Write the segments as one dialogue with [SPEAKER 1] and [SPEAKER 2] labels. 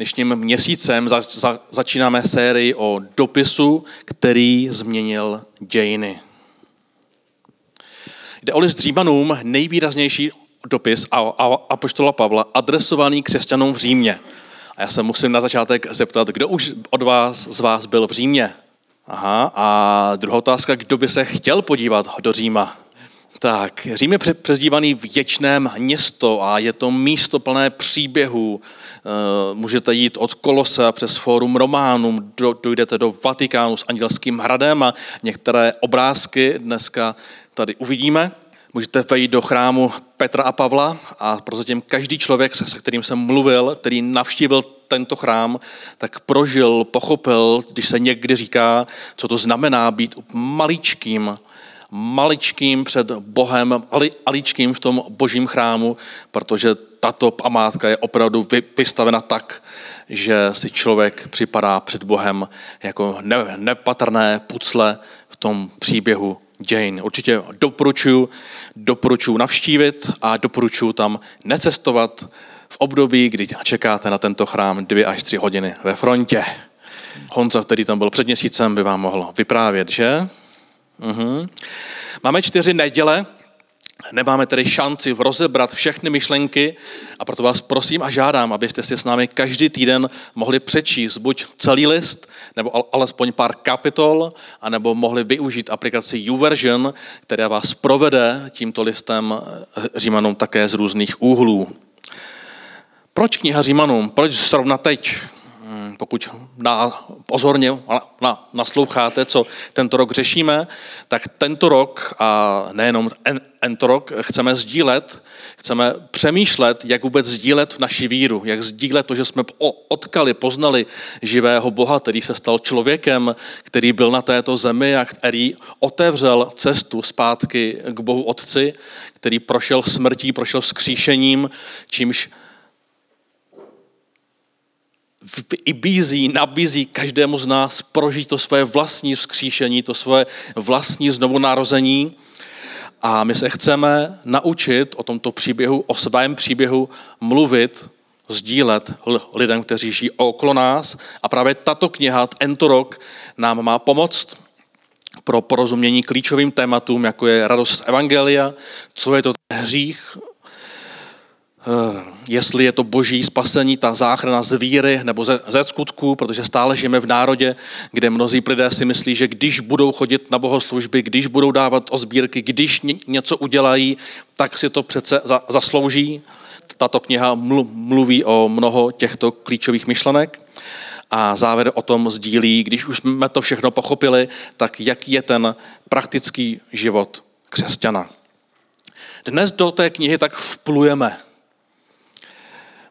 [SPEAKER 1] dnešním měsícem za, za, začínáme sérii o dopisu, který změnil dějiny. Jde o list Římanům, nejvýraznější dopis a, a, apoštola Pavla, adresovaný křesťanům v Římě. A já se musím na začátek zeptat, kdo už od vás z vás byl v Římě? Aha, a druhá otázka, kdo by se chtěl podívat do Říma? Tak, Řím je přezdívaný věčné město a je to místo plné příběhů. Eh, můžete jít od Kolose přes Fórum Románum, dojdete do Vatikánu s Andělským hradem a některé obrázky dneska tady uvidíme. Můžete vejít do chrámu Petra a Pavla a prozatím každý člověk, se kterým jsem mluvil, který navštívil tento chrám, tak prožil, pochopil, když se někdy říká, co to znamená být maličkým, maličkým před Bohem, aličkým v tom božím chrámu, protože tato památka je opravdu vystavena tak, že si člověk připadá před Bohem jako nepatrné pucle v tom příběhu dějin. Určitě doporučuji, doporučuji navštívit a doporučuji tam necestovat v období, kdy čekáte na tento chrám dvě až tři hodiny ve frontě. Honza, který tam byl před měsícem, by vám mohl vyprávět, že? Uhum. Máme čtyři neděle, Nemáme tedy šanci rozebrat všechny myšlenky a proto vás prosím a žádám, abyste si s námi každý týden mohli přečíst buď celý list, nebo alespoň pár kapitol, anebo mohli využít aplikaci YouVersion, která vás provede tímto listem Římanům také z různých úhlů. Proč kniha Římanům? Proč zrovna teď? Hmm, pokud na, pozorně na, nasloucháte, co tento rok řešíme, tak tento rok a nejenom tento rok chceme sdílet, chceme přemýšlet, jak vůbec sdílet naši víru, jak sdílet to, že jsme odkali, poznali živého Boha, který se stal člověkem, který byl na této zemi a který otevřel cestu zpátky k Bohu Otci, který prošel smrtí, prošel vzkříšením, čímž i bízí, nabízí každému z nás prožít to své vlastní vzkříšení, to své vlastní znovu narození. A my se chceme naučit o tomto příběhu, o svém příběhu mluvit, sdílet lidem, kteří žijí okolo nás. A právě tato kniha, tento rok, nám má pomoct pro porozumění klíčovým tématům, jako je radost z Evangelia, co je to hřích, jestli je to boží spasení, ta záchrana z víry nebo ze, ze skutku, protože stále žijeme v národě, kde mnozí lidé si myslí, že když budou chodit na bohoslužby, když budou dávat ozbírky, když něco udělají, tak si to přece za, zaslouží. Tato kniha mluví o mnoho těchto klíčových myšlenek a závěr o tom sdílí, když už jsme to všechno pochopili, tak jaký je ten praktický život křesťana. Dnes do té knihy tak vplujeme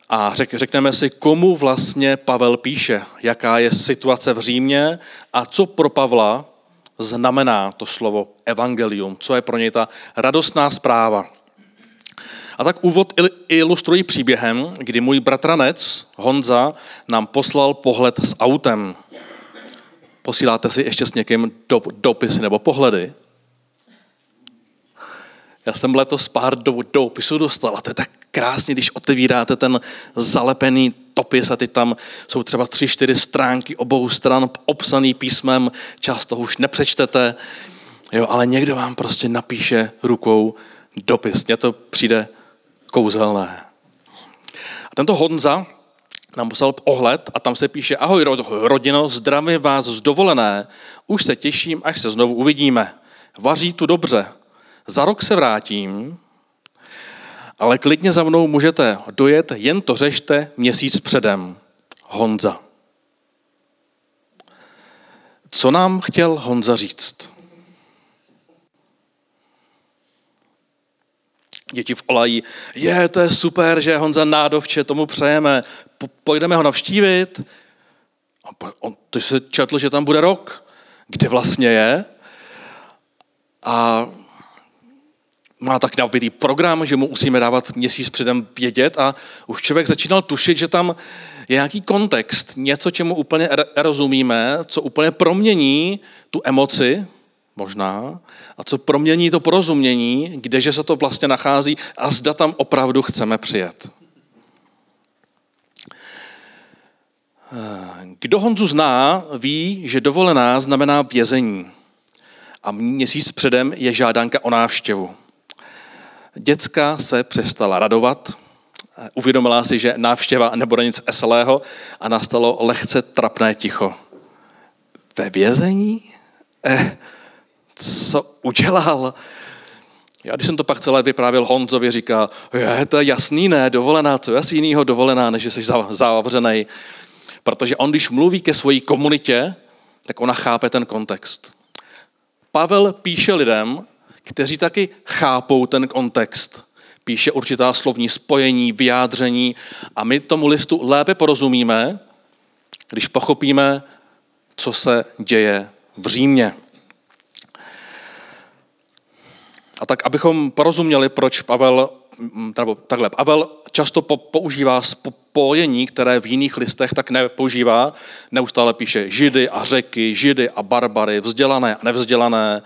[SPEAKER 1] a řek, řekneme si, komu vlastně Pavel píše, jaká je situace v Římě a co pro Pavla znamená to slovo evangelium, co je pro něj ta radostná zpráva. A tak úvod ilustrují příběhem, kdy můj bratranec Honza nám poslal pohled s autem. Posíláte si ještě s někým dopisy nebo pohledy? Já jsem letos pár dopisů dostal a to je tak krásně, když otevíráte ten zalepený topis a ty tam jsou třeba tři, čtyři stránky obou stran obsaný písmem, často už nepřečtete, jo, ale někdo vám prostě napíše rukou dopis. Mně to přijde kouzelné. A tento Honza nám poslal ohled a tam se píše, ahoj rodino, zdravím vás z dovolené, už se těším, až se znovu uvidíme. Vaří tu dobře. Za rok se vrátím, ale klidně za mnou můžete dojet, jen to řešte měsíc předem. Honza. Co nám chtěl Honza říct? Děti volají, je, to je super, že Honza nádovče, tomu přejeme, pojdeme ho navštívit. On, ty se četl, že tam bude rok. Kde vlastně je? A má tak nabitý program, že mu musíme dávat měsíc předem vědět a už člověk začínal tušit, že tam je nějaký kontext, něco, čemu úplně rozumíme, co úplně promění tu emoci, možná, a co promění to porozumění, kdeže se to vlastně nachází a zda tam opravdu chceme přijet. Kdo Honzu zná, ví, že dovolená znamená vězení. A měsíc předem je žádanka o návštěvu. Děcka se přestala radovat, uvědomila si, že návštěva nebude nic eselého a nastalo lehce trapné ticho. Ve vězení? Eh, co udělal? Já když jsem to pak celé vyprávěl Honzovi, říká, je, to je jasný, ne, dovolená, co je jinýho dovolená, než že jsi zavřený. Protože on, když mluví ke své komunitě, tak ona chápe ten kontext. Pavel píše lidem, kteří taky chápou ten kontext. Píše určitá slovní spojení, vyjádření a my tomu listu lépe porozumíme, když pochopíme, co se děje v Římě. A tak, abychom porozuměli, proč Pavel, mm, nebo takhle, Pavel často používá spojení, které v jiných listech tak nepoužívá. Neustále píše židy a řeky, židy a barbary, vzdělané a nevzdělané.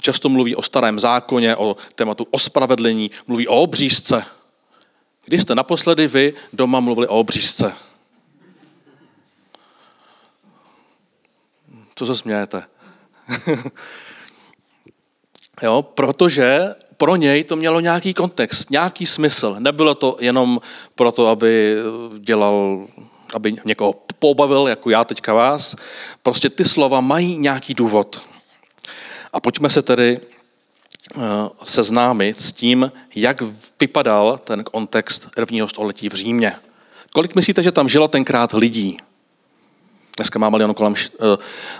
[SPEAKER 1] Často mluví o starém zákoně, o tématu ospravedlení, mluví o obřízce. Kdy jste naposledy vy doma mluvili o obřízce? Co se smějete? Jo, protože pro něj to mělo nějaký kontext, nějaký smysl. Nebylo to jenom proto, aby dělal, aby někoho pobavil, jako já teďka vás. Prostě ty slova mají nějaký důvod. A pojďme se tedy eh, seznámit s tím, jak vypadal ten kontext prvního století v Římě. Kolik myslíte, že tam žilo tenkrát lidí? Dneska má, milion kolem, eh,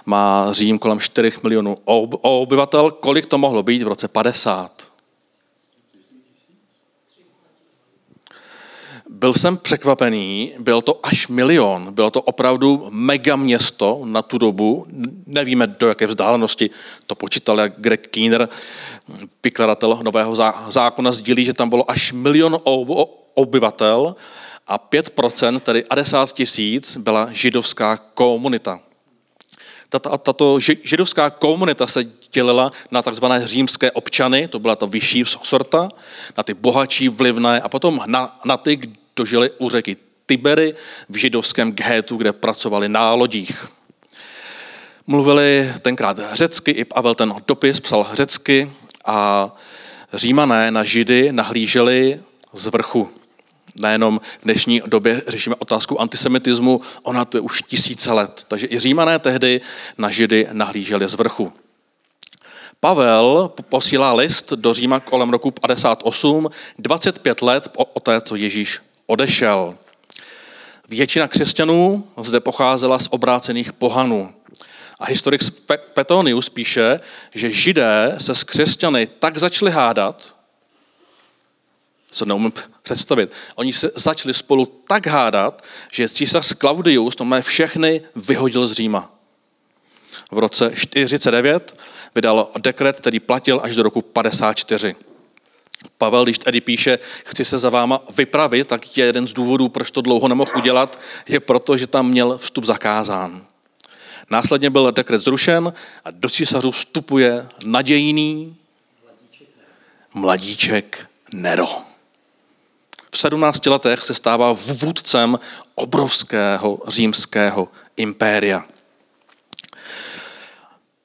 [SPEAKER 1] má Řím kolem 4 milionů obyvatel. Kolik to mohlo být v roce 50? Byl jsem překvapený, byl to až milion, bylo to opravdu mega město na tu dobu, nevíme do jaké vzdálenosti to počítal, jak Greg Keener, vykladatel nového zákona, sdílí, že tam bylo až milion obyvatel a 5%, tedy 50 tisíc, byla židovská komunita. Tato, tato židovská komunita se dělila na takzvané římské občany, to byla ta vyšší sorta, na ty bohatší, vlivné a potom na, na ty, kdo žili u řeky Tibery v židovském Ghétu, kde pracovali na lodích. Mluvili tenkrát řecky, i Pavel ten dopis psal řecky a římané na židy nahlíželi z vrchu nejenom v dnešní době řešíme otázku antisemitismu, ona to je už tisíce let. Takže i římané tehdy na židy nahlíželi z vrchu. Pavel posílá list do Říma kolem roku 58, 25 let po té, co Ježíš odešel. Většina křesťanů zde pocházela z obrácených pohanů. A historik Petonius píše, že židé se s křesťany tak začali hádat, co neumím představit. Oni se začali spolu tak hádat, že císař Claudius to mé všechny vyhodil z Říma. V roce 49 vydal dekret, který platil až do roku 54. Pavel, když tady píše, chci se za váma vypravit, tak je jeden z důvodů, proč to dlouho nemohl udělat, je proto, že tam měl vstup zakázán. Následně byl dekret zrušen a do císařů vstupuje nadějný mladíček Nero v 17 letech se stává vůdcem obrovského římského impéria.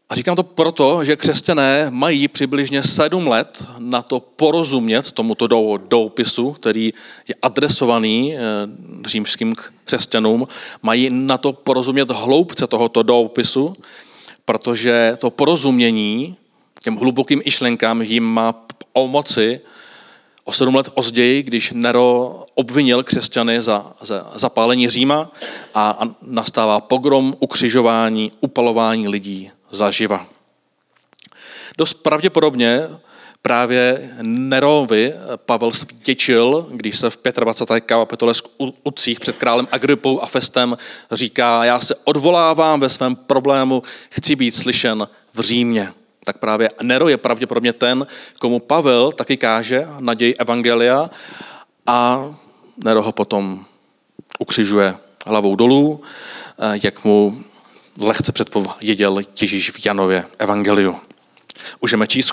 [SPEAKER 1] A říkám to proto, že křesťané mají přibližně sedm let na to porozumět tomuto doupisu, který je adresovaný eh, římským křesťanům. Mají na to porozumět hloubce tohoto doupisu, protože to porozumění těm hlubokým išlenkám jim má pomoci O sedm let později, když Nero obvinil křesťany za, za zapálení Říma a, a nastává pogrom, ukřižování, upalování lidí zaživa. Dost pravděpodobně právě Nerovi Pavel vděčil, když se v 25. kapitole Ucích před králem Agripou a Festem říká, já se odvolávám ve svém problému, chci být slyšen v Římě tak právě Nero je pravděpodobně ten, komu Pavel taky káže naději Evangelia a Nero ho potom ukřižuje hlavou dolů, eh, jak mu lehce předpověděl Ježíš v Janově Evangeliu. Můžeme číst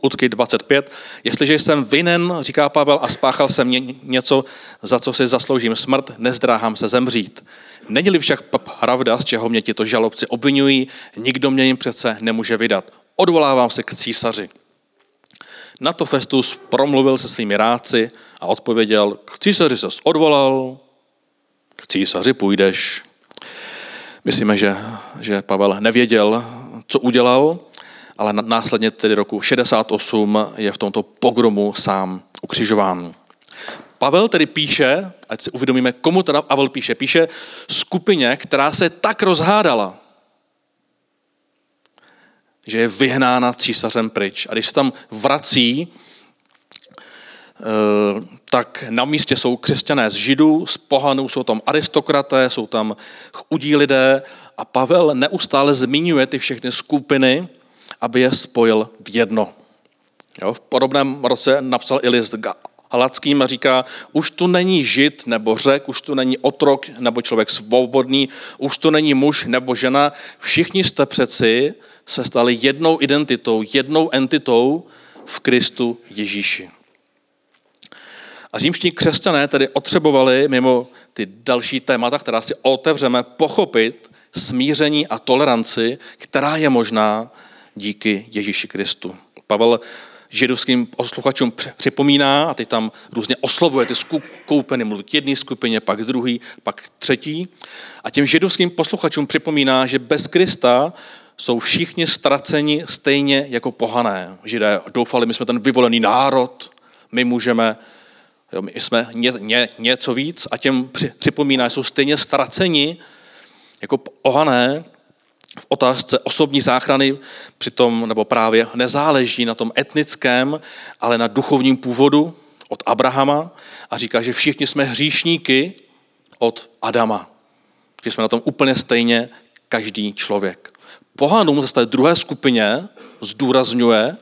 [SPEAKER 1] utky 25. Jestliže jsem vinen, říká Pavel, a spáchal jsem něco, za co si zasloužím smrt, nezdráhám se zemřít. Není-li však pravda, z čeho mě tito žalobci obvinují, nikdo mě jim přece nemůže vydat. Odvolávám se k císaři. Na to Festus promluvil se svými rádci a odpověděl, k císaři se odvolal, k císaři půjdeš. Myslíme, že, že Pavel nevěděl, co udělal, ale následně tedy roku 68 je v tomto pogromu sám ukřižován. Pavel tedy píše, ať si uvědomíme, komu teda Pavel píše, píše skupině, která se tak rozhádala, že je vyhnána císařem pryč. A když se tam vrací, eh, tak na místě jsou křesťané z židů, z pohanů, jsou tam aristokraté, jsou tam chudí lidé a Pavel neustále zmiňuje ty všechny skupiny, aby je spojil v jedno. Jo, v podobném roce napsal i list Halackým a říká, už tu není žid nebo řek, už tu není otrok nebo člověk svobodný, už tu není muž nebo žena, všichni jste přeci se stali jednou identitou, jednou entitou v Kristu Ježíši. A římští křesťané tedy otřebovali mimo ty další témata, která si otevřeme, pochopit smíření a toleranci, která je možná díky Ježíši Kristu. Pavel židovským posluchačům připomíná a teď tam různě oslovuje ty skupiny, mluví k jedné skupině, pak druhý, pak třetí. A těm židovským posluchačům připomíná, že bez Krista jsou všichni ztraceni stejně jako pohané. Židé doufali, my jsme ten vyvolený národ, my můžeme, jo, my jsme ně, ně, něco víc a těm připomíná, jsou stejně ztraceni jako pohané, v otázce osobní záchrany přitom, nebo právě nezáleží na tom etnickém, ale na duchovním původu od Abrahama a říká, že všichni jsme hříšníky od Adama. Že jsme na tom úplně stejně každý člověk. Pohanům zase té druhé skupině zdůrazňuje,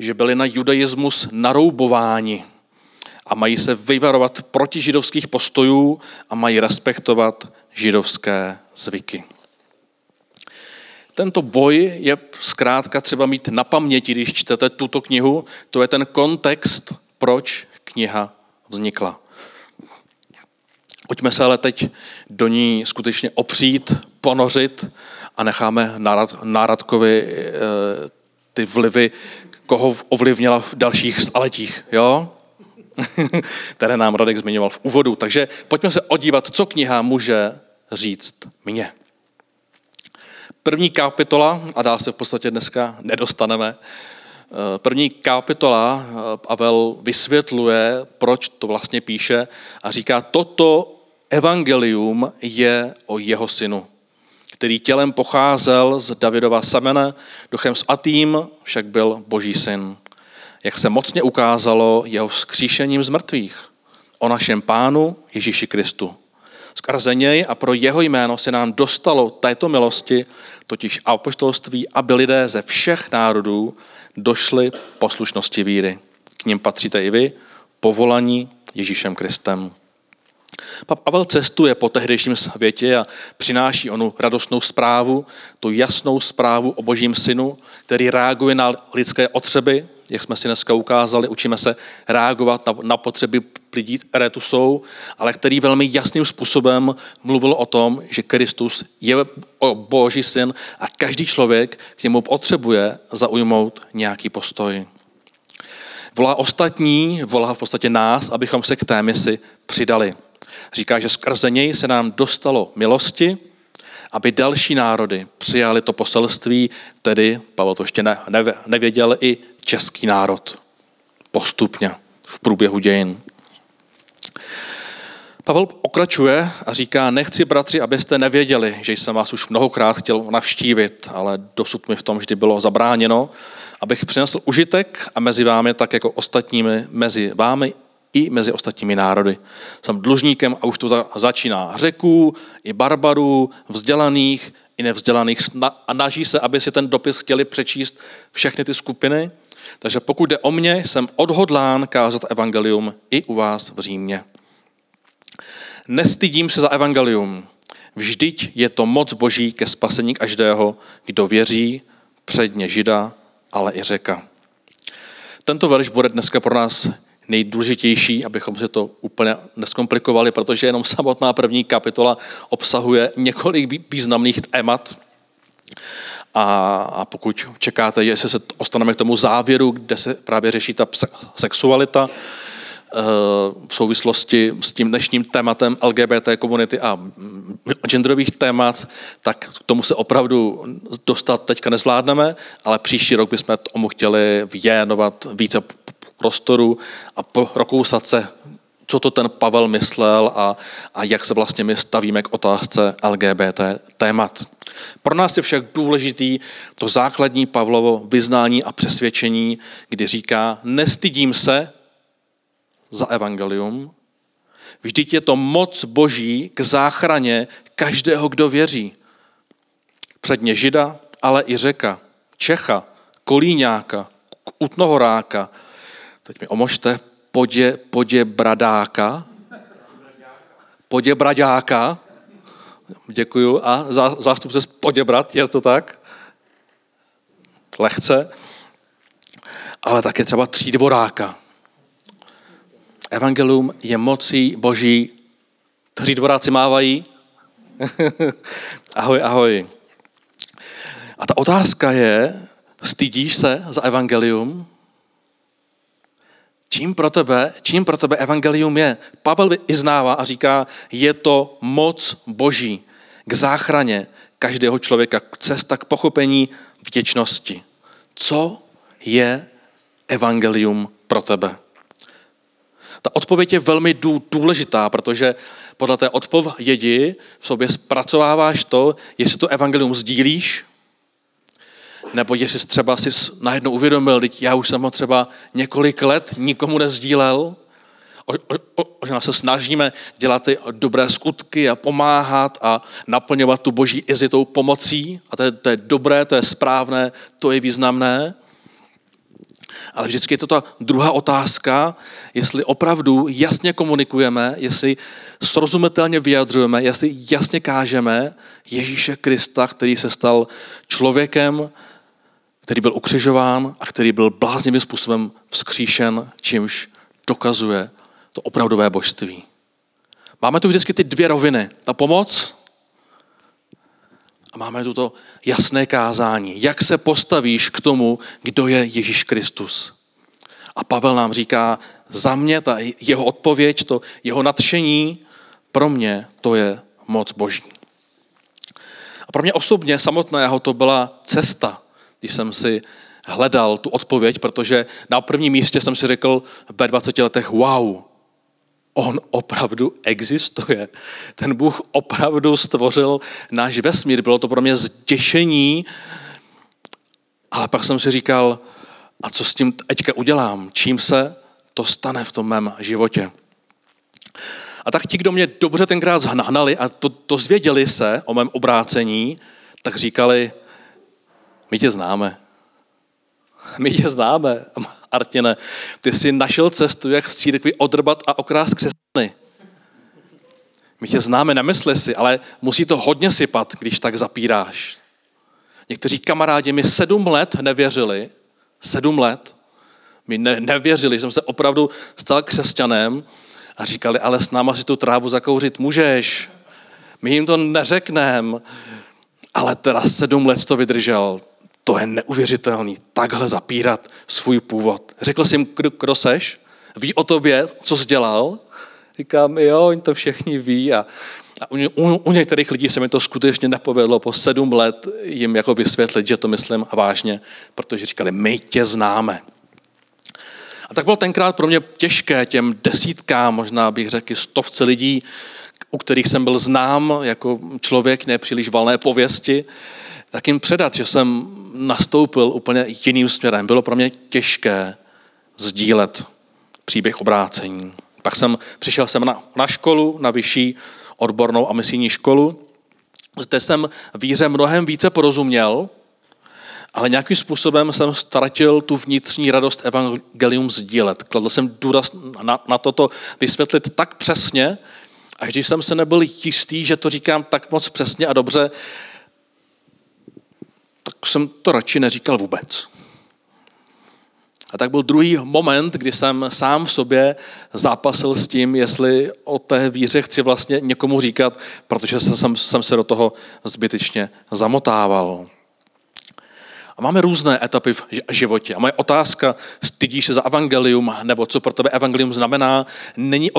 [SPEAKER 1] že byli na judaismus naroubováni a mají se vyvarovat proti židovských postojů a mají respektovat židovské zvyky. Tento boj je zkrátka třeba mít na paměti, když čtete tuto knihu. To je ten kontext, proč kniha vznikla. Pojďme se ale teď do ní skutečně opřít, ponořit a necháme nárad, Náradkovi e, ty vlivy, koho ovlivnila v dalších staletích, jo? které nám Radek zmiňoval v úvodu. Takže pojďme se odívat, co kniha může říct mně. První kapitola, a dál se v podstatě dneska nedostaneme, eh, první kapitola eh, Pavel vysvětluje, proč to vlastně píše a říká, toto evangelium je o jeho synu, který tělem pocházel z Davidova semene, duchem svatým však byl boží syn. Jak se mocně ukázalo jeho vzkříšením z mrtvých o našem pánu Ježíši Kristu Skrze něj a pro jeho jméno se nám dostalo této milosti, totiž apoštolství, aby lidé ze všech národů došli poslušnosti víry. K ním patříte i vy, povolaní Ježíšem Kristem. Pavel cestuje po tehdejším světě a přináší onu radostnou zprávu, tu jasnou zprávu o božím synu, který reaguje na lidské otřeby, jak jsme si dneska ukázali, učíme se reagovat na, na potřeby lidí, které tu jsou, ale který velmi jasným způsobem mluvil o tom, že Kristus je Boží syn a každý člověk k němu potřebuje zaujmout nějaký postoj. Volá ostatní, volá v podstatě nás, abychom se k té misi přidali. Říká, že skrze něj se nám dostalo milosti, aby další národy přijali to poselství, tedy, Pavel to ještě ne, nevěděl, i český národ. Postupně v průběhu dějin. Pavel pokračuje a říká, nechci, bratři, abyste nevěděli, že jsem vás už mnohokrát chtěl navštívit, ale dosud mi v tom vždy bylo zabráněno, abych přinesl užitek a mezi vámi, tak jako ostatními, mezi vámi i mezi ostatními národy. Jsem dlužníkem a už to začíná. Řeků, i barbarů, vzdělaných, i nevzdělaných a naží se, aby si ten dopis chtěli přečíst všechny ty skupiny. Takže pokud jde o mě, jsem odhodlán kázat evangelium i u vás v Římě. Nestydím se za evangelium. Vždyť je to moc boží ke spasení každého, kdo věří, předně žida, ale i řeka. Tento verš bude dneska pro nás nejdůležitější, abychom si to úplně neskomplikovali, protože jenom samotná první kapitola obsahuje několik významných témat. A, a pokud čekáte, jestli se ostaneme k tomu závěru, kde se právě řeší ta sexualita, eh, v souvislosti s tím dnešním tématem LGBT komunity a genderových témat, tak k tomu se opravdu dostat teďka nezvládneme, ale příští rok bychom tomu chtěli věnovat více prostoru a prokousat se, co to ten Pavel myslel a, a jak se vlastně my stavíme k otázce LGBT témat. Pro nás je však důležitý to základní Pavlovo vyznání a přesvědčení, kdy říká, nestydím se za evangelium, vždyť je to moc boží k záchraně každého, kdo věří. Předně Žida, ale i Řeka, Čecha, Kolíňáka, Utnohoráka, teď mi omožte, podě, podě bradáka, podě bradáka, děkuju, a zá, zástupce z Poděbrat, je to tak? Lehce. Ale také třeba třídvoráka. Evangelium je mocí boží. Třídvoráci mávají. ahoj, ahoj. A ta otázka je, stydíš se za evangelium? Čím pro tebe, čím pro tebe evangelium je? Pavel vyznává a říká, je to moc boží k záchraně každého člověka, cesta k pochopení vděčnosti. Co je evangelium pro tebe? Ta odpověď je velmi důležitá, protože podle té odpovědi v sobě zpracováváš to, jestli to evangelium sdílíš, nebo jestli třeba si najednou uvědomil, teď já už jsem ho třeba několik let nikomu nezdílel, možná se snažíme dělat ty dobré skutky a pomáhat a naplňovat tu boží izitou pomocí a to je, to je dobré, to je správné, to je významné. Ale vždycky je to ta druhá otázka, jestli opravdu jasně komunikujeme, jestli srozumitelně vyjadřujeme, jestli jasně kážeme Ježíše Krista, který se stal člověkem, který byl ukřižován a který byl bláznivým způsobem vzkříšen, čímž dokazuje to opravdové božství. Máme tu vždycky ty dvě roviny. Ta pomoc a máme tu to jasné kázání. Jak se postavíš k tomu, kdo je Ježíš Kristus. A Pavel nám říká, za mě ta jeho odpověď, to jeho nadšení, pro mě to je moc boží. A pro mě osobně samotného to byla cesta když jsem si hledal tu odpověď, protože na prvním místě jsem si řekl ve 20 letech, wow, on opravdu existuje. Ten Bůh opravdu stvořil náš vesmír. Bylo to pro mě zděšení, ale pak jsem si říkal, a co s tím teďka udělám? Čím se to stane v tom mém životě? A tak ti, kdo mě dobře tenkrát zhnali a to, to zvěděli se o mém obrácení, tak říkali, my tě známe. My tě známe, Artine. Ty jsi našel cestu, jak v církvi odrbat a okrást křesťany. My tě známe, nemysli si, ale musí to hodně sypat, když tak zapíráš. Někteří kamarádi mi sedm let nevěřili, sedm let, mi ne, nevěřili, jsem se opravdu stal křesťanem a říkali, ale s náma si tu trávu zakouřit můžeš. My jim to neřekneme. Ale teda sedm let to vydržel to je neuvěřitelný, takhle zapírat svůj původ. Řekl jsem, kdo, kdo seš? Ví o tobě, co jsi dělal? Říkám, jo, oni to všichni ví a, a u, u, u některých lidí se mi to skutečně nepovedlo po sedm let jim jako vysvětlit, že to myslím vážně, protože říkali, my tě známe. A tak bylo tenkrát pro mě těžké těm desítkám, možná bych řekl stovce lidí, u kterých jsem byl znám jako člověk nepříliš valné pověsti, tak jim předat, že jsem nastoupil úplně jiným směrem. Bylo pro mě těžké sdílet příběh obrácení. Pak jsem přišel jsem na, na školu, na vyšší odbornou a misijní školu. Zde jsem víře mnohem více porozuměl, ale nějakým způsobem jsem ztratil tu vnitřní radost evangelium sdílet. Kladl jsem důraz na, na toto vysvětlit tak přesně, až když jsem se nebyl jistý, že to říkám tak moc přesně a dobře, tak jsem to radši neříkal vůbec. A tak byl druhý moment, kdy jsem sám v sobě zápasil s tím, jestli o té víře chci vlastně někomu říkat, protože jsem, jsem se do toho zbytečně zamotával. A máme různé etapy v životě. A moje otázka, stydíš se za evangelium, nebo co pro tebe evangelium znamená, není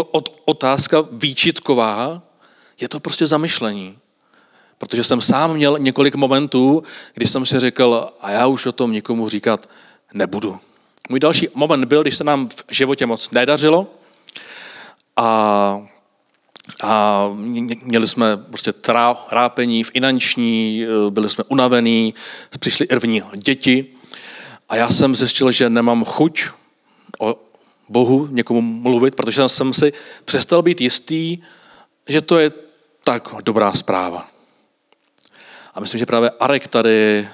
[SPEAKER 1] otázka výčitková, je to prostě zamyšlení. Protože jsem sám měl několik momentů, kdy jsem si řekl, a já už o tom nikomu říkat nebudu. Můj další moment byl, když se nám v životě moc nedařilo a, a měli jsme prostě trápení finanční, byli jsme unavení, přišli irvní děti a já jsem zjistil, že nemám chuť o Bohu někomu mluvit, protože jsem si přestal být jistý, že to je tak dobrá zpráva. A myslím, že právě Arek tady,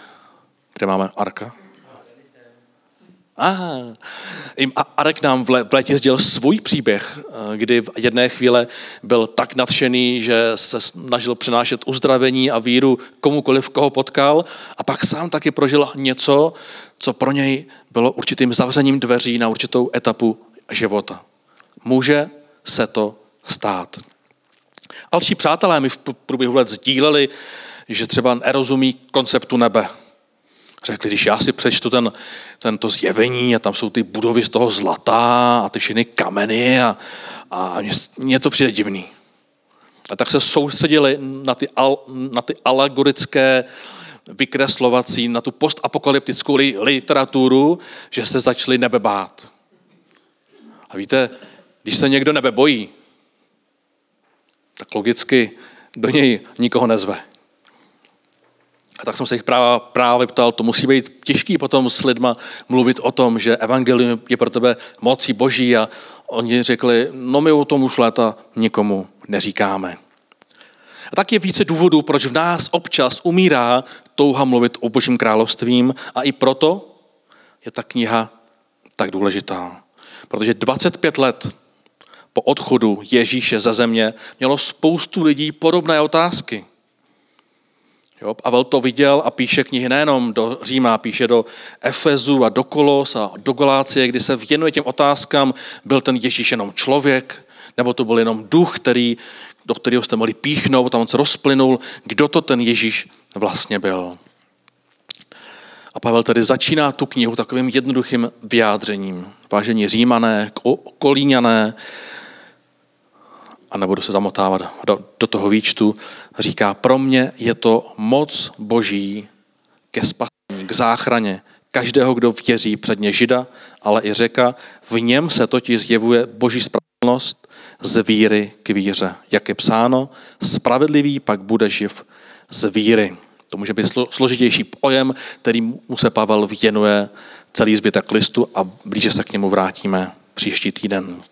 [SPEAKER 1] kde máme Arka? Aha. A Arek nám v létě sdělil svůj příběh, eh, kdy v jedné chvíli byl tak nadšený, že se snažil přinášet uzdravení a víru komukoliv, koho potkal a pak sám taky prožil něco, co pro něj bylo určitým zavřením dveří na určitou etapu života. Může se to stát. Další přátelé mi v průběhu let sdíleli, že třeba nerozumí konceptu nebe. Řekli, když já si přečtu ten, tento zjevení a tam jsou ty budovy z toho zlata a ty všechny kameny a, a mně to přijde divný. A tak se soustředili na ty, al, na ty alegorické vykreslovací, na tu postapokalyptickou literaturu, že se začali nebe bát. A víte, když se někdo nebe bojí, tak logicky do něj nikoho nezve. A tak jsem se jich právě, právě ptal, to musí být těžký potom s lidma mluvit o tom, že evangelium je pro tebe mocí boží a oni řekli, no my o tom už léta nikomu neříkáme. A tak je více důvodů, proč v nás občas umírá touha mluvit o božím královstvím a i proto je ta kniha tak důležitá. Protože 25 let po odchodu Ježíše ze země mělo spoustu lidí podobné otázky. Jo, Pavel to viděl a píše knihy nejenom do Říma, píše do Efezu a do Kolos a do Galácie, kdy se věnuje těm otázkám, byl ten Ježíš jenom člověk, nebo to byl jenom duch, který, do kterého jste mohli píchnout, tam on se rozplynul, kdo to ten Ježíš vlastně byl. A Pavel tedy začíná tu knihu takovým jednoduchým vyjádřením. Vážení římané, kolíňané, a nebudu se zamotávat do, do toho výčtu, říká, pro mě je to moc boží ke spasení, k záchraně každého, kdo věří, předně žida, ale i řeka, v něm se totiž zjevuje boží spravedlnost z víry k víře. Jak je psáno, spravedlivý pak bude živ z víry. To může být složitější pojem, který mu se Pavel věnuje celý zbytek listu a blíže se k němu vrátíme příští týden.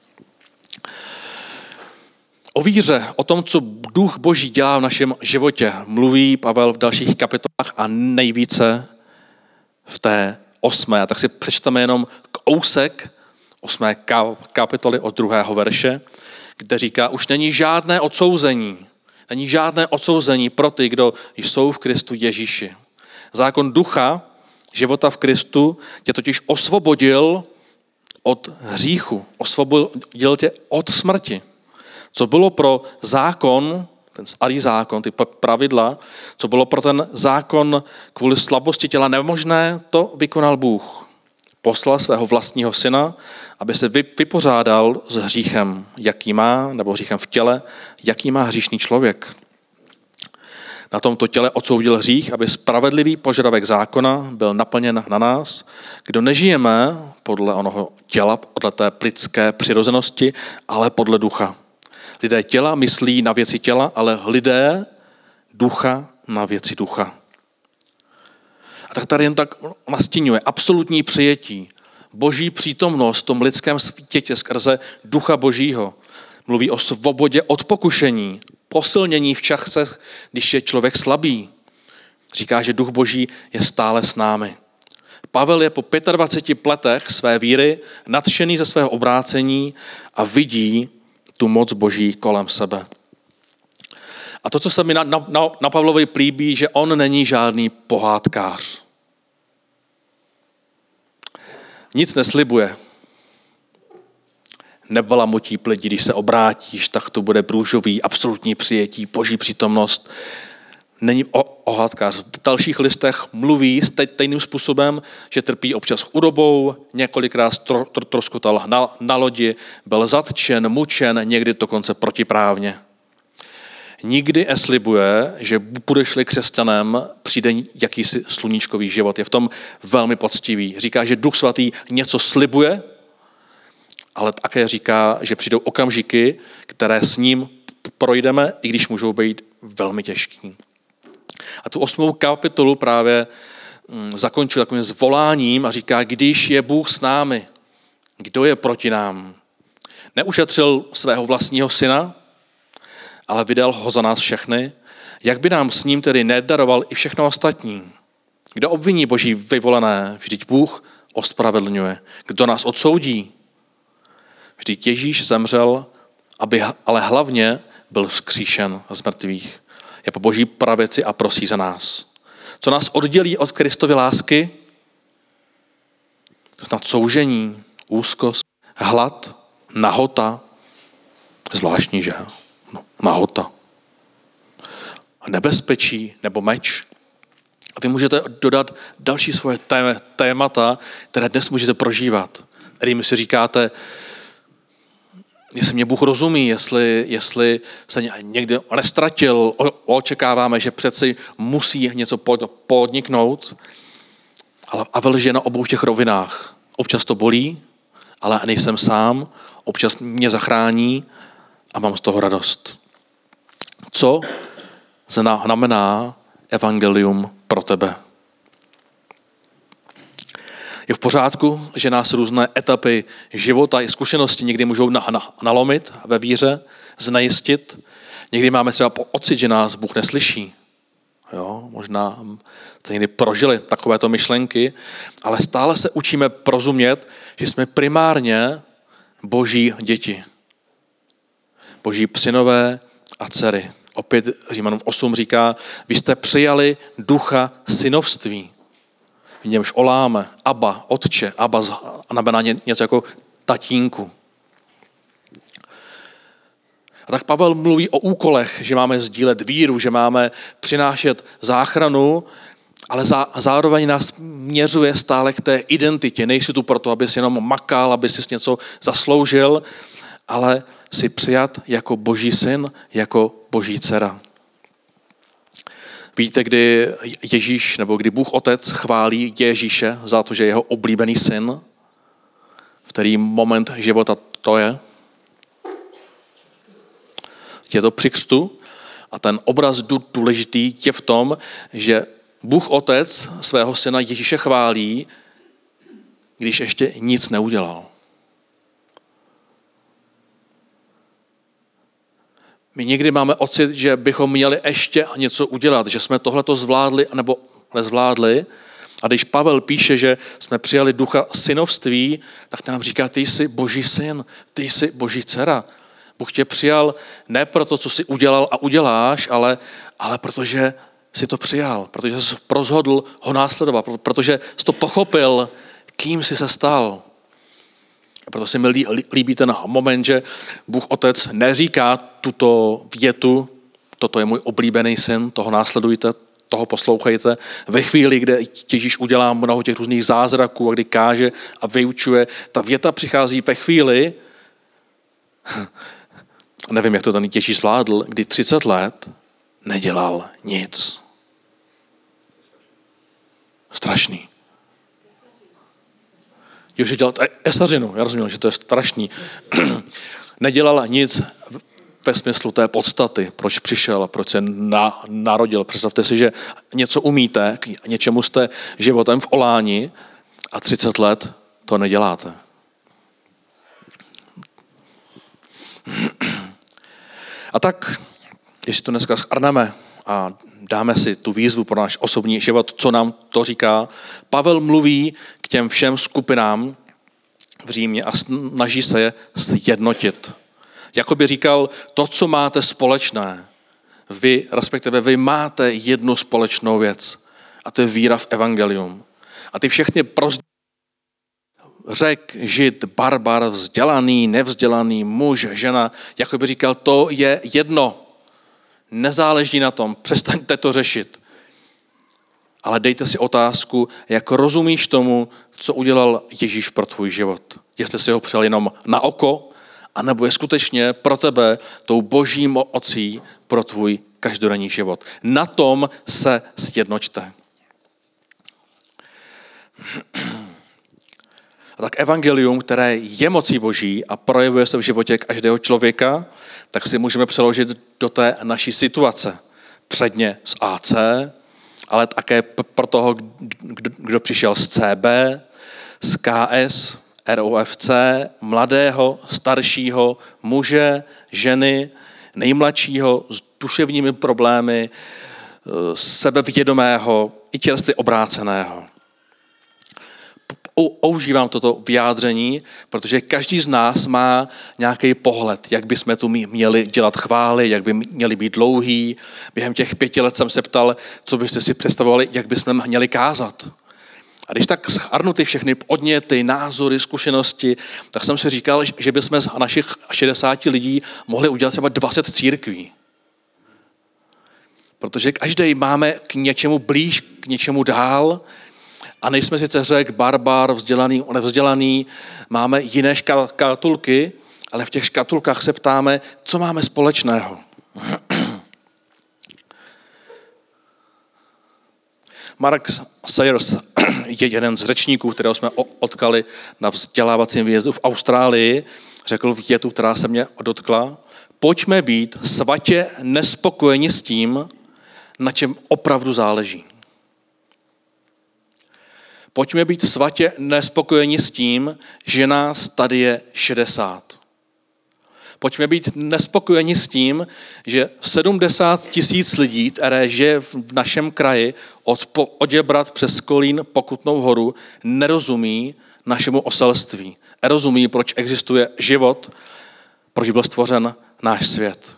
[SPEAKER 1] O víře, o tom, co duch boží dělá v našem životě, mluví Pavel v dalších kapitolách a nejvíce v té osmé. Tak si přečteme jenom kousek osmé kapitoly od druhého verše, kde říká, už není žádné odsouzení. Není žádné odsouzení pro ty, kdo jsou v Kristu Ježíši. Zákon ducha, života v Kristu, tě totiž osvobodil od hříchu, osvobodil tě od smrti co bylo pro zákon, ten starý zákon, ty pravidla, co bylo pro ten zákon kvůli slabosti těla nemožné, to vykonal Bůh. Poslal svého vlastního syna, aby se vypořádal s hříchem, jaký má, nebo hříchem v těle, jaký má hříšný člověk. Na tomto těle odsoudil hřích, aby spravedlivý požadavek zákona byl naplněn na nás, kdo nežijeme podle onoho těla, podle té plitské přirozenosti, ale podle ducha. Lidé těla myslí na věci těla, ale lidé ducha na věci ducha. A tak tady jen tak nastínuje absolutní přijetí, boží přítomnost v tom lidském světě skrze ducha božího. Mluví o svobodě od pokušení, posilnění v časech, když je člověk slabý. Říká, že duch boží je stále s námi. Pavel je po 25 letech své víry nadšený ze svého obrácení a vidí, tu moc Boží kolem sebe. A to, co se mi na, na, na Pavlovi plíbí, že on není žádný pohádkář. nic neslibuje. Nebalamutí plidi, když se obrátíš, tak to bude průžový, absolutní přijetí, boží přítomnost. Není o, ohádkář. V dalších listech mluví stejným způsobem, že trpí občas chudobou, několikrát tro, tro, troskotal na, na lodi, byl zatčen, mučen, někdy dokonce protiprávně nikdy neslibuje, že budeš-li křesťanem, přijde jakýsi sluníčkový život. Je v tom velmi poctivý. Říká, že Duch Svatý něco slibuje, ale také říká, že přijdou okamžiky, které s ním projdeme, i když můžou být velmi těžký. A tu osmou kapitolu právě mm, zakončil takovým zvoláním a říká, když je Bůh s námi, kdo je proti nám? Neušetřil svého vlastního syna, ale vydal ho za nás všechny, jak by nám s ním tedy nedaroval i všechno ostatní? Kdo obviní boží vyvolené? Vždyť Bůh ospravedlňuje. Kdo nás odsoudí? Vždyť Ježíš zemřel, aby ale hlavně byl vzkříšen z mrtvých. Je po boží pravici a prosí za nás. Co nás oddělí od Kristovy lásky? Snad soužení, úzkost, hlad, nahota, zvláštní, že? No, nahota. Nebezpečí nebo meč. A vy můžete dodat další svoje témata, které dnes můžete prožívat. Kterými si říkáte, jestli mě Bůh rozumí, jestli, jestli se někde nestratil, očekáváme, že přeci musí něco podniknout, ale a velže na obou těch rovinách. Občas to bolí, ale nejsem sám, občas mě zachrání a mám z toho radost. Co znamená evangelium pro tebe? Pořádku, že nás různé etapy života i zkušenosti někdy můžou nalomit ve víře, znajistit. Někdy máme třeba pocit, že nás Bůh neslyší. Jo, možná jste někdy prožili takovéto myšlenky, ale stále se učíme porozumět, že jsme primárně boží děti boží synové a dcery. Opět Římanům 8 říká, vy jste přijali ducha synovství. V němž oláme, Aba, otče, Aba znamená něco jako tatínku. A tak Pavel mluví o úkolech, že máme sdílet víru, že máme přinášet záchranu, ale zá, zároveň nás měřuje stále k té identitě. Nejsi tu proto, abys jenom makal, aby si něco zasloužil, ale jsi přijat jako boží syn, jako boží dcera. Víte, kdy Ježíš nebo kdy Bůh Otec chválí Ježíše za to, že je jeho oblíbený syn? V který moment života to je? Je to při křtu a ten obraz důležitý je v tom, že Bůh Otec svého syna Ježíše chválí, když ještě nic neudělal. My někdy máme ocit, že bychom měli ještě něco udělat, že jsme tohle to zvládli nebo nezvládli. A když Pavel píše, že jsme přijali ducha synovství, tak nám říká, ty jsi boží syn, ty jsi boží dcera. Bůh tě přijal ne proto, co jsi udělal a uděláš, ale, ale protože jsi to přijal, protože jsi rozhodl ho následovat, protože jsi to pochopil, kým jsi se stal. Proto se mi líbí ten moment, že Bůh Otec neříká tuto větu, toto je můj oblíbený syn, toho následujte, toho poslouchejte. Ve chvíli, kde Ježíš udělá mnoho těch různých zázraků a kdy káže a vyučuje, ta věta přichází ve chvíli, nevím, jak to ten Ježíš zvládl, kdy 30 let nedělal nic. Strašný. Jo, že dělal esařinu, já rozumím, že to je strašný. Nedělal nic ve smyslu té podstaty, proč přišel, proč se na, narodil. Představte si, že něco umíte, k něčemu jste životem v oláni a 30 let to neděláte. A tak, jestli to dneska schrneme a dáme si tu výzvu pro náš osobní život, co nám to říká. Pavel mluví k těm všem skupinám v Římě a snaží se je sjednotit. Jako by říkal, to, co máte společné, vy, respektive vy máte jednu společnou věc a to je víra v evangelium. A ty všechny prozdělí řek, žid, barbar, vzdělaný, nevzdělaný, muž, žena, jako by říkal, to je jedno. Nezáleží na tom, přestaňte to řešit. Ale dejte si otázku, jak rozumíš tomu, co udělal Ježíš pro tvůj život. Jestli si ho přel jenom na oko, anebo je skutečně pro tebe tou boží mocí pro tvůj každodenní život. Na tom se sjednočte. Tak evangelium, které je mocí boží a projevuje se v životě každého člověka, tak si můžeme přeložit do té naší situace. Předně z AC, ale také pro toho, kdo přišel z CB, z KS, ROFC, mladého, staršího, muže, ženy, nejmladšího s duševními problémy, sebevědomého i čerstvě obráceného používám toto vyjádření, protože každý z nás má nějaký pohled, jak bychom tu měli dělat chvály, jak by měli být dlouhý. Během těch pěti let jsem se ptal, co byste si představovali, jak bychom měli kázat. A když tak schrnu ty všechny podněty, názory, zkušenosti, tak jsem si říkal, že bychom z našich 60 lidí mohli udělat třeba 20 církví. Protože každý máme k něčemu blíž, k něčemu dál, a nejsme sice řek, barbar, vzdělaný, nevzdělaný, máme jiné škatulky, ale v těch škatulkách se ptáme, co máme společného. Mark Sayers je jeden z řečníků, kterého jsme odkali na vzdělávacím výjezdu v Austrálii, řekl větu, která se mě dotkla. Pojďme být svatě nespokojeni s tím, na čem opravdu záleží. Pojďme být svatě nespokojeni s tím, že nás tady je 60. Pojďme být nespokojeni s tím, že 70 tisíc lidí, které žije v našem kraji od Oděbrat přes Kolín Pokutnou horu, nerozumí našemu oselství. Nerozumí, proč existuje život, proč byl stvořen náš svět.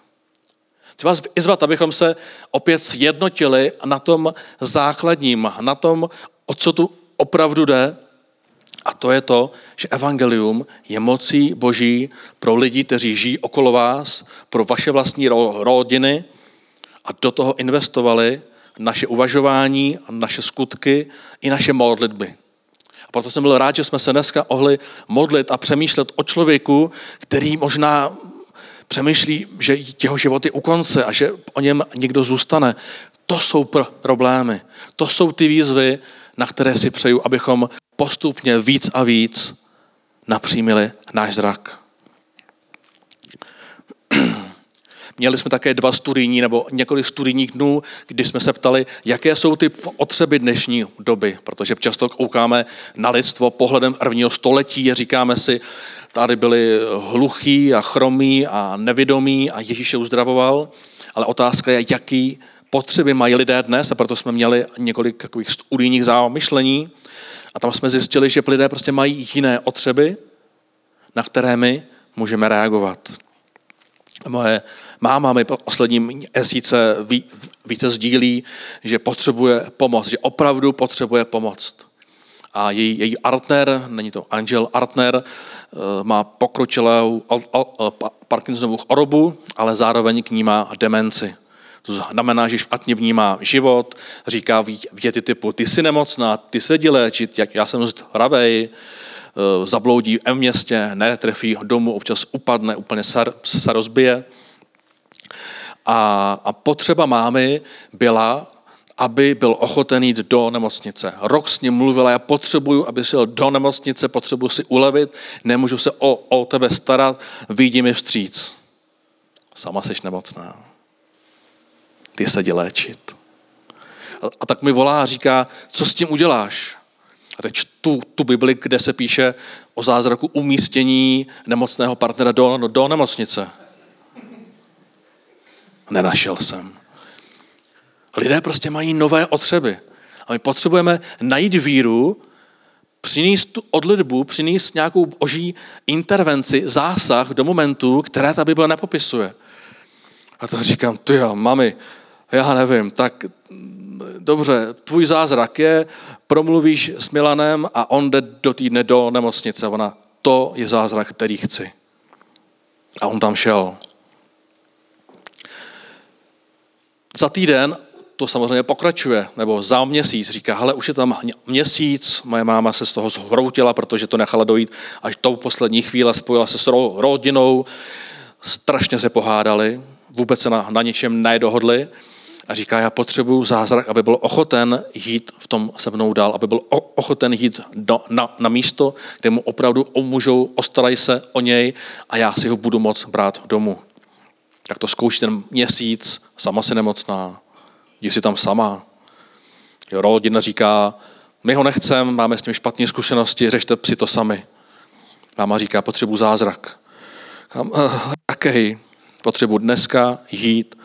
[SPEAKER 1] Chci vás vyzvat, abychom se opět sjednotili na tom základním, na tom, o co tu opravdu jde, a to je to, že evangelium je mocí boží pro lidi, kteří žijí okolo vás, pro vaše vlastní rodiny a do toho investovali naše uvažování, naše skutky i naše modlitby. A proto jsem byl rád, že jsme se dneska ohli modlit a přemýšlet o člověku, který možná přemýšlí, že jeho život je u konce a že o něm někdo zůstane. To jsou problémy, to jsou ty výzvy, na které si přeju, abychom postupně víc a víc napřímili náš zrak. Měli jsme také dva studijní nebo několik studijních dnů, kdy jsme se ptali, jaké jsou ty potřeby dnešní doby, protože často koukáme na lidstvo pohledem prvního století a říkáme si, tady byli hluchí a chromí a nevidomí a Ježíš je uzdravoval, ale otázka je, jaký potřeby mají lidé dnes a proto jsme měli několik takových studijních zámyšlení a tam jsme zjistili, že lidé prostě mají jiné potřeby, na které my můžeme reagovat. Moje máma mi poslední měsíce více sdílí, že potřebuje pomoc, že opravdu potřebuje pomoc. A její, její Artner, není to Angel Artner, eh, má pokročilou Parkinsonovu chorobu, ale zároveň k ní má demenci. To znamená, že špatně vnímá život, říká věty typu, ty jsi nemocná, ty se léčit, jak já jsem zdravej, eh, zabloudí v městě, netrefí domů, občas upadne, úplně se rozbije. A, a potřeba mámy byla, aby byl ochoten jít do nemocnice. Rok s ním mluvila, já potřebuju, aby jel do nemocnice, potřebuju si ulevit, nemůžu se o, o tebe starat, vidí mi vstříc. Sama jsi nemocná ty se jdi léčit. A, a tak mi volá a říká, co s tím uděláš? A teď tu, tu Bibli, kde se píše o zázraku umístění nemocného partnera do, do nemocnice. Nenašel jsem. Lidé prostě mají nové potřeby. A my potřebujeme najít víru, přinést tu odlitbu, přinést nějakou boží intervenci, zásah do momentu, které ta Bible nepopisuje. A to říkám, ty jo, mami, já nevím, tak dobře, tvůj zázrak je, promluvíš s Milanem a on jde do týdne do nemocnice. Ona, to je zázrak, který chci. A on tam šel. Za týden to samozřejmě pokračuje, nebo za měsíc říká, hele, už je tam měsíc, moje máma se z toho zhroutila, protože to nechala dojít až do poslední chvíle, spojila se s rodinou, strašně se pohádali, vůbec se na, na něčem nedohodli a říká, já potřebuju zázrak, aby byl ochoten jít v tom se mnou dál, aby byl ochoten jít do, na, na místo, kde mu opravdu omůžou, ostarají se o něj a já si ho budu moc brát domů. Tak to zkouší ten měsíc, sama si nemocná, jdi si tam sama. Jo, rodina říká, my ho nechceme, máme s tím špatné zkušenosti, řešte si to sami. Máma říká, potřebuji zázrak. Kam, uh, jaký? Potřebuji dneska jít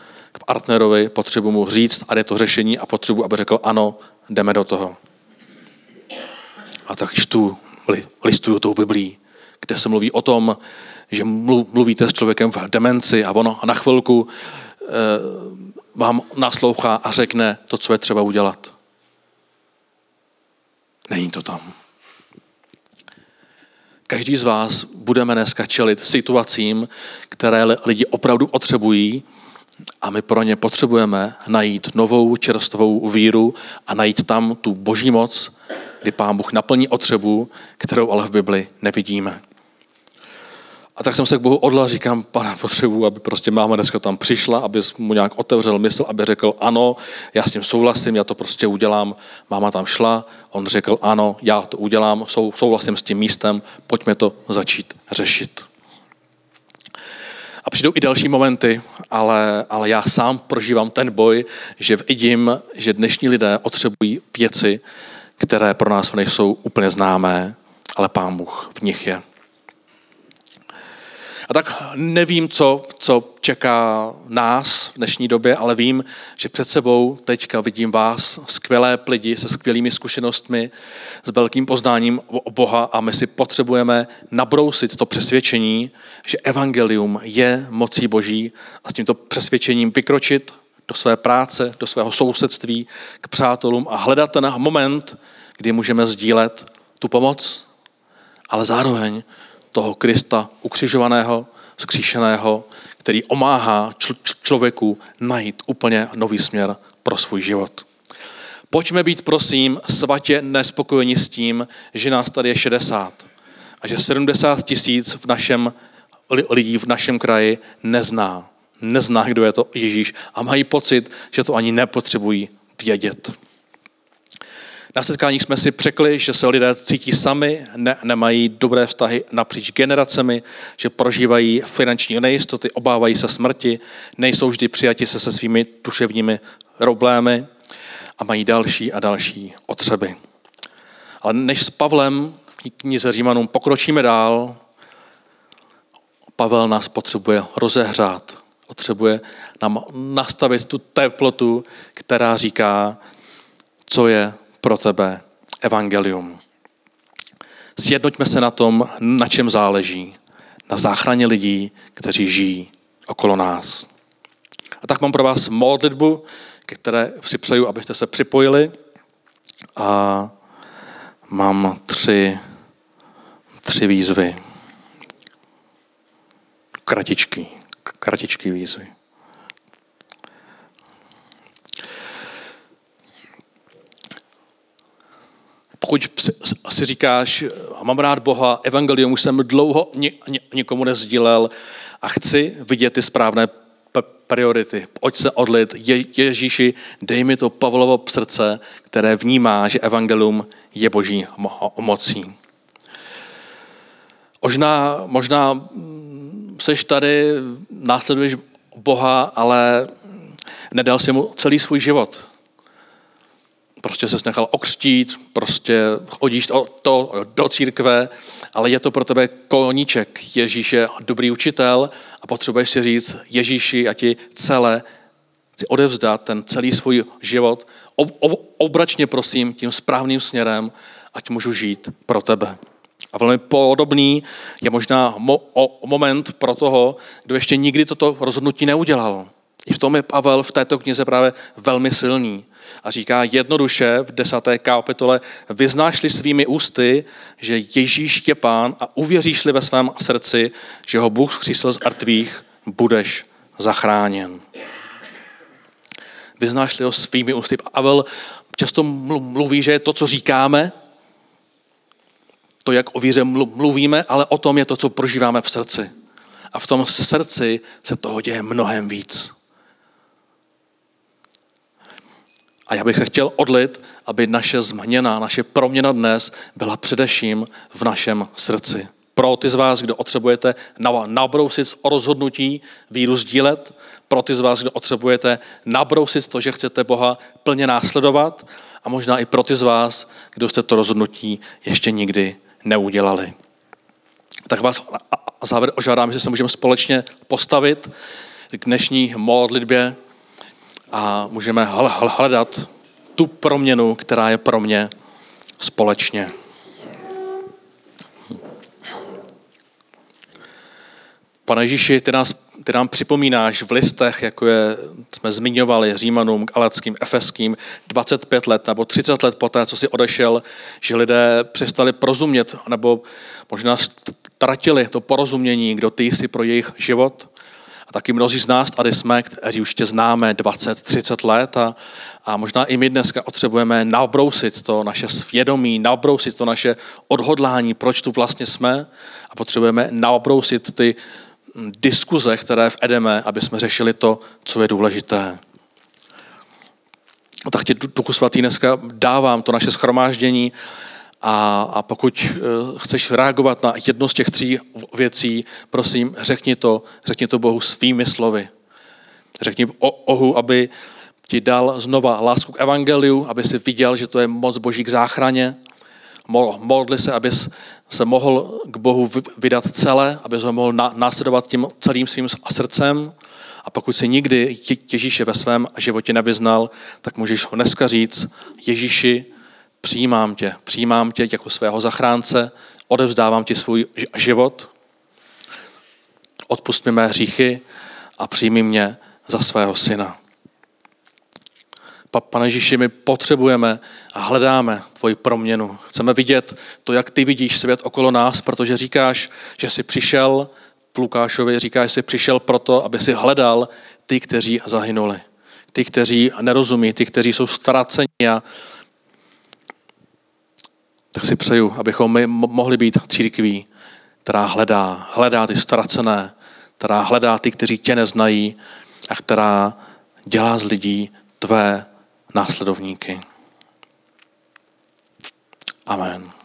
[SPEAKER 1] partnerovi, potřebuji mu říct a je to řešení a potřebuji, aby řekl ano, jdeme do toho. A tak čtu, listuju tou Biblí, kde se mluví o tom, že mluvíte s člověkem v demenci a ono na chvilku e, vám naslouchá a řekne to, co je třeba udělat. Není to tam. Každý z vás budeme dneska čelit situacím, které lidi opravdu potřebují a my pro ně potřebujeme najít novou čerstvou víru a najít tam tu boží moc, kdy Pán Bůh naplní otřebu, kterou ale v Bibli nevidíme. A tak jsem se k Bohu odla, říkám, pane, potřebuji, aby prostě máma dneska tam přišla, aby mu nějak otevřel mysl, aby řekl ano, já s tím souhlasím, já to prostě udělám. Máma tam šla, on řekl ano, já to udělám, sou, souhlasím s tím místem, pojďme to začít řešit. A přijdou i další momenty, ale, ale já sám prožívám ten boj, že vidím, že dnešní lidé potřebují věci, které pro nás nejsou úplně známé, ale Pán Bůh v nich je. A tak nevím, co, co čeká nás v dnešní době, ale vím, že před sebou teďka vidím vás, skvělé lidi se skvělými zkušenostmi, s velkým poznáním o Boha a my si potřebujeme nabrousit to přesvědčení, že evangelium je mocí Boží a s tímto přesvědčením vykročit do své práce, do svého sousedství, k přátelům a hledat ten moment, kdy můžeme sdílet tu pomoc, ale zároveň toho Krista ukřižovaného, zkříšeného, který omáhá člověku najít úplně nový směr pro svůj život. Pojďme být, prosím, svatě nespokojeni s tím, že nás tady je 60 a že 70 tisíc v našem lidí v našem kraji nezná. Nezná, kdo je to Ježíš a mají pocit, že to ani nepotřebují vědět. Na setkáních jsme si překli, že se lidé cítí sami, ne, nemají dobré vztahy napříč generacemi, že prožívají finanční nejistoty, obávají se smrti, nejsou vždy přijati se se svými duševními problémy a mají další a další otřeby. Ale než s Pavlem v knize Římanům pokročíme dál, Pavel nás potřebuje rozehřát, potřebuje nám nastavit tu teplotu, která říká, co je pro tebe evangelium. Sjednoťme se na tom, na čem záleží. Na záchraně lidí, kteří žijí okolo nás. A tak mám pro vás modlitbu, ke které si přeju, abyste se připojili. A mám tři, tři výzvy. Kratičky, kratičky výzvy. Pokud si říkáš, mám rád Boha, evangelium už jsem dlouho nikomu nezdílel a chci vidět ty správné priority. Pojď se odlit, Je, Ježíši, dej mi to Pavlovo srdce, které vnímá, že evangelium je boží mocí. Možná, možná seš tady, následuješ Boha, ale nedal si mu celý svůj život prostě se nechal okřtít, prostě chodíš to, to do církve, ale je to pro tebe koníček. Ježíš je dobrý učitel a potřebuješ si říct, Ježíši, a ti celé chci odevzdat ten celý svůj život, ob, ob, obračně prosím tím správným směrem, ať můžu žít pro tebe. A velmi podobný je možná mo, o, moment pro toho, kdo ještě nikdy toto rozhodnutí neudělal. I v tom je Pavel v této knize právě velmi silný. A říká jednoduše v desáté kapitole, vyznášli svými ústy, že Ježíš je pán a uvěříšli ve svém srdci, že ho Bůh vzkřísil z artvých, budeš zachráněn. Vyznášli ho svými ústy. Pavel často mluví, že je to, co říkáme, to, jak o víře mluvíme, ale o tom je to, co prožíváme v srdci. A v tom srdci se toho děje mnohem víc. A já bych se chtěl odlit, aby naše změna, naše proměna dnes byla především v našem srdci. Pro ty z vás, kdo potřebujete nabrousit o rozhodnutí víru sdílet, pro ty z vás, kdo potřebujete nabrousit to, že chcete Boha plně následovat a možná i pro ty z vás, kdo jste to rozhodnutí ještě nikdy neudělali. Tak vás závěr ožádám, že se můžeme společně postavit k dnešní modlitbě a můžeme hledat tu proměnu, která je pro mě společně. Pane Ježíši, ty, nás, ty nám připomínáš v listech, jako je, jsme zmiňovali Římanům, Galackým, Efeským, 25 let nebo 30 let poté, co si odešel, že lidé přestali porozumět, nebo možná ztratili to porozumění, kdo ty jsi pro jejich život. A taky mnozí z nás tady jsme, kteří už tě známe 20, 30 let a, a možná i my dneska potřebujeme nabrousit to naše svědomí, nabrousit to naše odhodlání, proč tu vlastně jsme a potřebujeme nabrousit ty diskuze, které v Edeme, aby jsme řešili to, co je důležité. Tak ti Duchu Svatý dneska dávám to naše schromáždění a, a pokud eh, chceš reagovat na jedno z těch tří věcí, prosím, řekni to, řekni to Bohu svými slovy. Řekni Ohu, aby ti dal znova lásku k evangeliu, aby si viděl, že to je moc Boží k záchraně. Modli se, abys se mohl k Bohu vydat celé, abys ho mohl následovat tím celým svým srdcem. A pokud si nikdy Ježíše ve svém životě nevyznal, tak můžeš ho dneska říct, Ježíši, přijímám tě, přijímám tě jako svého zachránce, odevzdávám ti svůj život, odpust mi mé hříchy a přijmi mě za svého syna. Pane Ježíši, my potřebujeme a hledáme tvoji proměnu. Chceme vidět to, jak ty vidíš svět okolo nás, protože říkáš, že jsi přišel v Lukášovi, říkáš, že jsi přišel proto, aby si hledal ty, kteří zahynuli. Ty, kteří nerozumí, ty, kteří jsou ztraceni a tak si přeju, abychom my mohli být církví, která hledá, hledá ty ztracené, která hledá ty, kteří tě neznají a která dělá z lidí tvé následovníky. Amen.